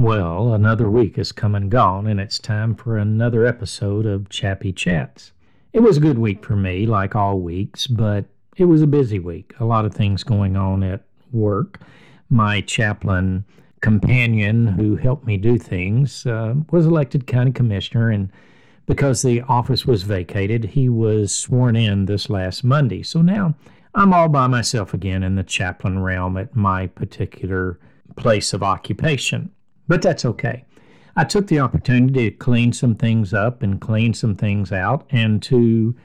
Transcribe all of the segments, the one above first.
Well, another week has come and gone, and it's time for another episode of Chappy Chats. It was a good week for me, like all weeks, but it was a busy week. A lot of things going on at work. My chaplain companion, who helped me do things, uh, was elected county commissioner, and because the office was vacated, he was sworn in this last Monday. So now I'm all by myself again in the chaplain realm at my particular place of occupation. But that's okay. I took the opportunity to clean some things up and clean some things out and to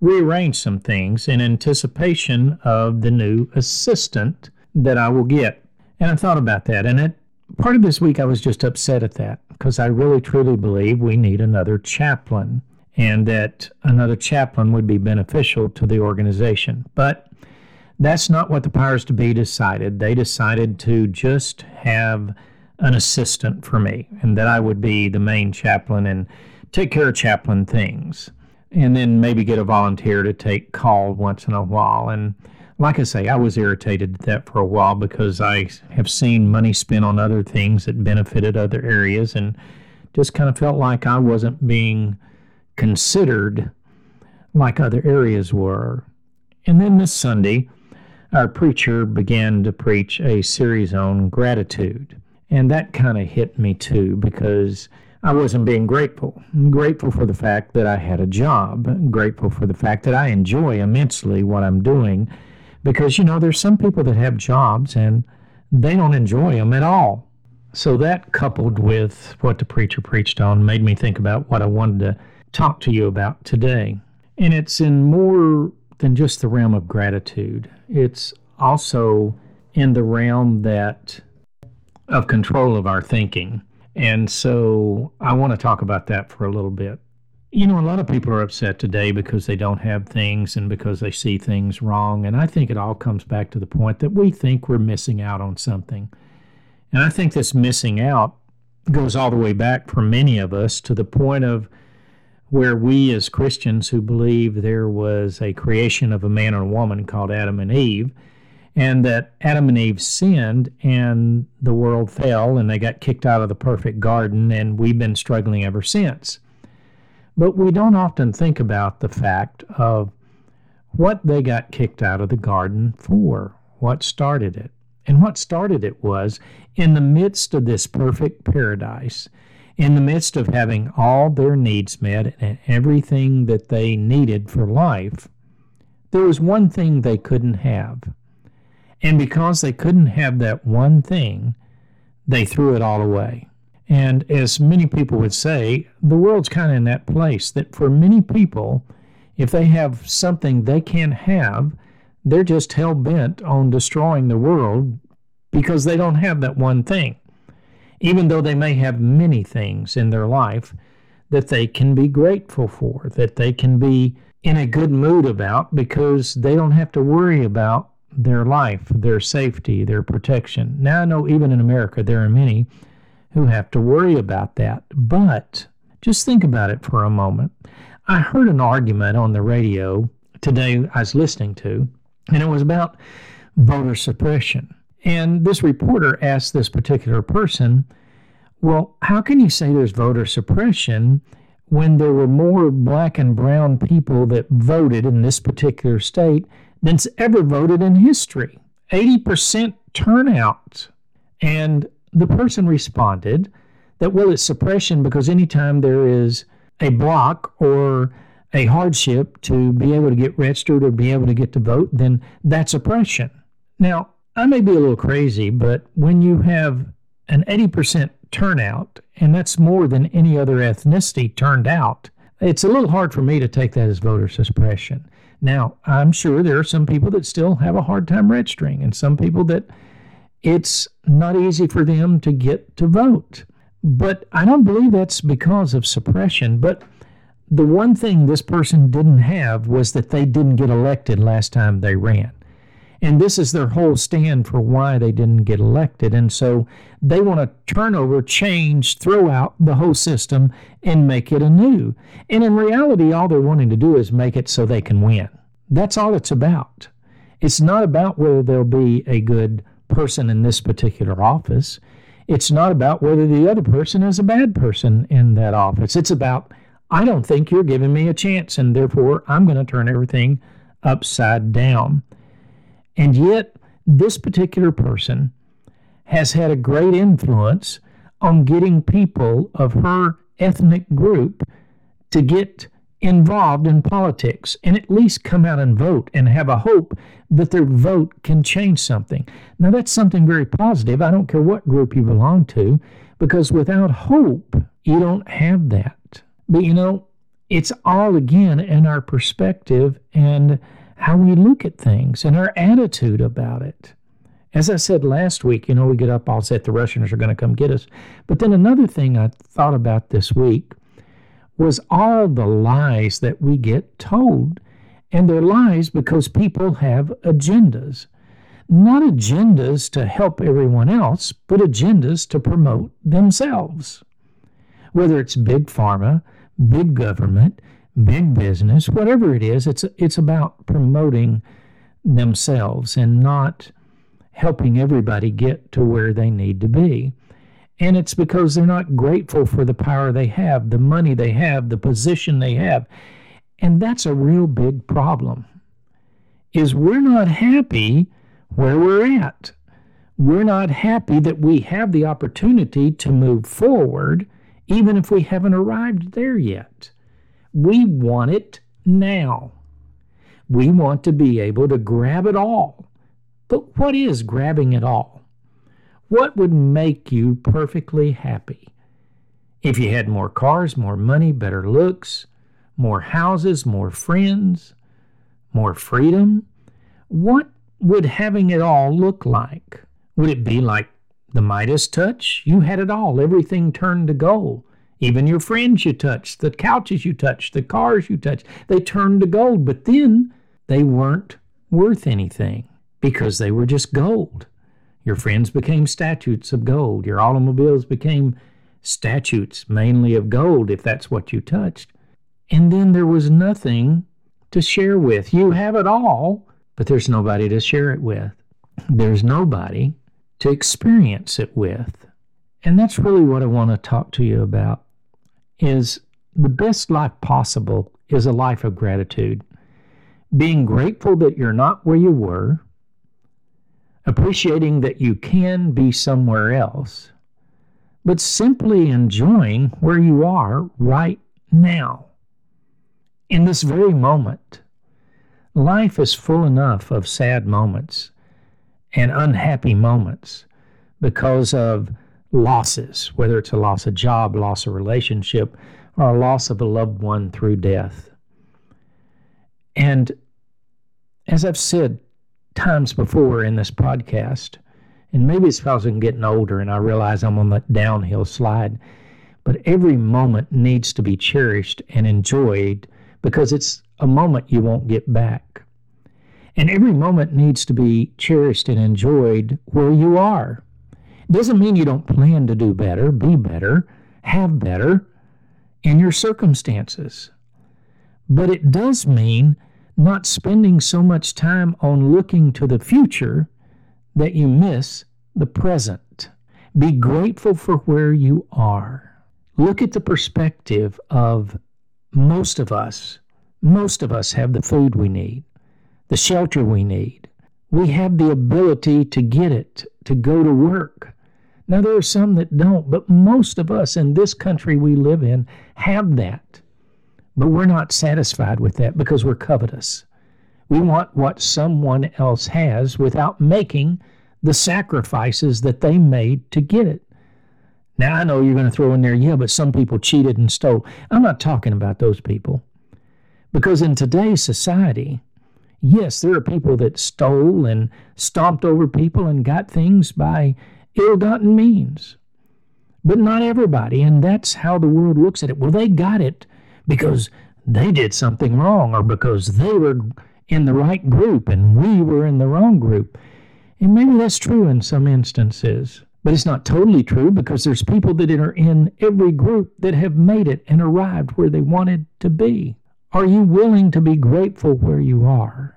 rearrange some things in anticipation of the new assistant that I will get. And I thought about that. And it, part of this week, I was just upset at that because I really truly believe we need another chaplain and that another chaplain would be beneficial to the organization. But that's not what the powers to be decided. They decided to just have an assistant for me, and that I would be the main chaplain and take care of chaplain things, and then maybe get a volunteer to take call once in a while. And like I say, I was irritated at that for a while because I have seen money spent on other things that benefited other areas, and just kind of felt like I wasn't being considered like other areas were. And then this Sunday, our preacher began to preach a series on gratitude. And that kind of hit me too because I wasn't being grateful. grateful for the fact that I had a job, grateful for the fact that I enjoy immensely what I'm doing because, you know, there's some people that have jobs and they don't enjoy them at all. So that coupled with what the preacher preached on made me think about what I wanted to talk to you about today. And it's in more than just the realm of gratitude. It's also in the realm that of control of our thinking. And so I want to talk about that for a little bit. You know, a lot of people are upset today because they don't have things and because they see things wrong. And I think it all comes back to the point that we think we're missing out on something. And I think this missing out goes all the way back for many of us to the point of where we as Christians who believe there was a creation of a man and a woman called Adam and Eve and that Adam and Eve sinned and the world fell and they got kicked out of the perfect garden, and we've been struggling ever since. But we don't often think about the fact of what they got kicked out of the garden for, what started it. And what started it was in the midst of this perfect paradise, in the midst of having all their needs met and everything that they needed for life, there was one thing they couldn't have and because they couldn't have that one thing, they threw it all away. And as many people would say, the world's kind of in that place that for many people, if they have something they can't have, they're just hell bent on destroying the world because they don't have that one thing. Even though they may have many things in their life that they can be grateful for, that they can be in a good mood about because they don't have to worry about their life, their safety, their protection. Now, I know even in America, there are many who have to worry about that. But just think about it for a moment. I heard an argument on the radio today I was listening to, and it was about voter suppression. And this reporter asked this particular person, Well, how can you say there's voter suppression when there were more black and brown people that voted in this particular state than's ever voted in history. 80% turnout. And the person responded that, well, it's suppression because anytime there is a block or a hardship to be able to get registered or be able to get to vote, then that's oppression. Now, I may be a little crazy, but when you have an 80% turnout, and that's more than any other ethnicity turned out, it's a little hard for me to take that as voter suppression. Now, I'm sure there are some people that still have a hard time registering, and some people that it's not easy for them to get to vote. But I don't believe that's because of suppression. But the one thing this person didn't have was that they didn't get elected last time they ran. And this is their whole stand for why they didn't get elected. And so they want to turn over, change, throw out the whole system and make it anew. And in reality, all they're wanting to do is make it so they can win. That's all it's about. It's not about whether there'll be a good person in this particular office. It's not about whether the other person is a bad person in that office. It's about, I don't think you're giving me a chance, and therefore I'm going to turn everything upside down. And yet, this particular person has had a great influence on getting people of her ethnic group to get involved in politics and at least come out and vote and have a hope that their vote can change something. Now, that's something very positive. I don't care what group you belong to, because without hope, you don't have that. But you know, it's all again in our perspective and how we look at things and our attitude about it. As I said last week, you know, we get up all set, the Russians are going to come get us. But then another thing I thought about this week was all the lies that we get told. And they're lies because people have agendas. Not agendas to help everyone else, but agendas to promote themselves. Whether it's big pharma, big government, big business, whatever it is, it's, it's about promoting themselves and not helping everybody get to where they need to be. And it's because they're not grateful for the power they have, the money they have, the position they have. And that's a real big problem. Is we're not happy where we're at. We're not happy that we have the opportunity to move forward even if we haven't arrived there yet. We want it now. We want to be able to grab it all. But what is grabbing it all? What would make you perfectly happy? If you had more cars, more money, better looks, more houses, more friends, more freedom, what would having it all look like? Would it be like the Midas touch? You had it all, everything turned to gold. Even your friends you touched, the couches you touched, the cars you touched, they turned to gold, but then they weren't worth anything because they were just gold. Your friends became statues of gold. Your automobiles became statues mainly of gold, if that's what you touched. And then there was nothing to share with. You have it all, but there's nobody to share it with. There's nobody to experience it with. And that's really what I want to talk to you about is the best life possible is a life of gratitude. Being grateful that you're not where you were, appreciating that you can be somewhere else, but simply enjoying where you are right now, in this very moment. Life is full enough of sad moments and unhappy moments because of losses, whether it's a loss of job, loss of relationship, or a loss of a loved one through death. And as I've said times before in this podcast, and maybe it's because I'm getting older and I realize I'm on that downhill slide, but every moment needs to be cherished and enjoyed because it's a moment you won't get back. And every moment needs to be cherished and enjoyed where you are. Doesn't mean you don't plan to do better, be better, have better in your circumstances. But it does mean not spending so much time on looking to the future that you miss the present. Be grateful for where you are. Look at the perspective of most of us. Most of us have the food we need, the shelter we need. We have the ability to get it, to go to work. Now, there are some that don't, but most of us in this country we live in have that. But we're not satisfied with that because we're covetous. We want what someone else has without making the sacrifices that they made to get it. Now, I know you're going to throw in there, yeah, but some people cheated and stole. I'm not talking about those people. Because in today's society, yes, there are people that stole and stomped over people and got things by ill gotten means. But not everybody, and that's how the world looks at it. Well, they got it because they did something wrong or because they were in the right group and we were in the wrong group. And maybe that's true in some instances, but it's not totally true because there's people that are in every group that have made it and arrived where they wanted to be. Are you willing to be grateful where you are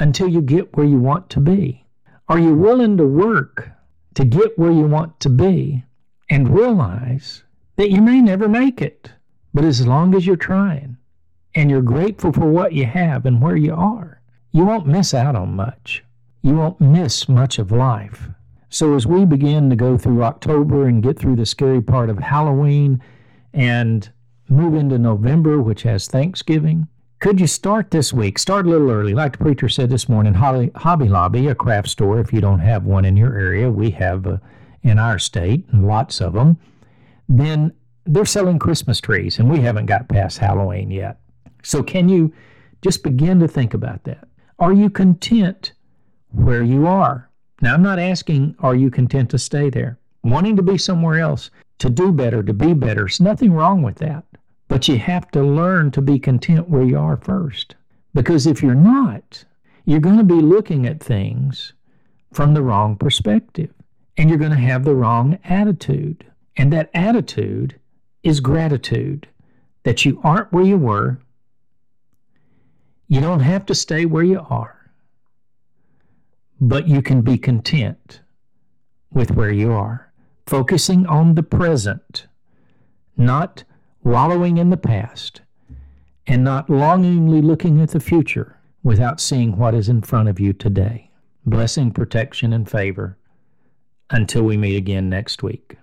until you get where you want to be? Are you willing to work to get where you want to be and realize that you may never make it. But as long as you're trying and you're grateful for what you have and where you are, you won't miss out on much. You won't miss much of life. So as we begin to go through October and get through the scary part of Halloween and move into November, which has Thanksgiving, could you start this week? Start a little early. Like the preacher said this morning, Hobby Lobby, a craft store, if you don't have one in your area, we have uh, in our state, and lots of them. Then they're selling Christmas trees, and we haven't got past Halloween yet. So, can you just begin to think about that? Are you content where you are? Now, I'm not asking, are you content to stay there? Wanting to be somewhere else, to do better, to be better, there's nothing wrong with that. But you have to learn to be content where you are first. Because if you're not, you're going to be looking at things from the wrong perspective and you're going to have the wrong attitude. And that attitude is gratitude that you aren't where you were. You don't have to stay where you are, but you can be content with where you are, focusing on the present, not wallowing in the past, and not longingly looking at the future without seeing what is in front of you today. Blessing, protection, and favor until we meet again next week.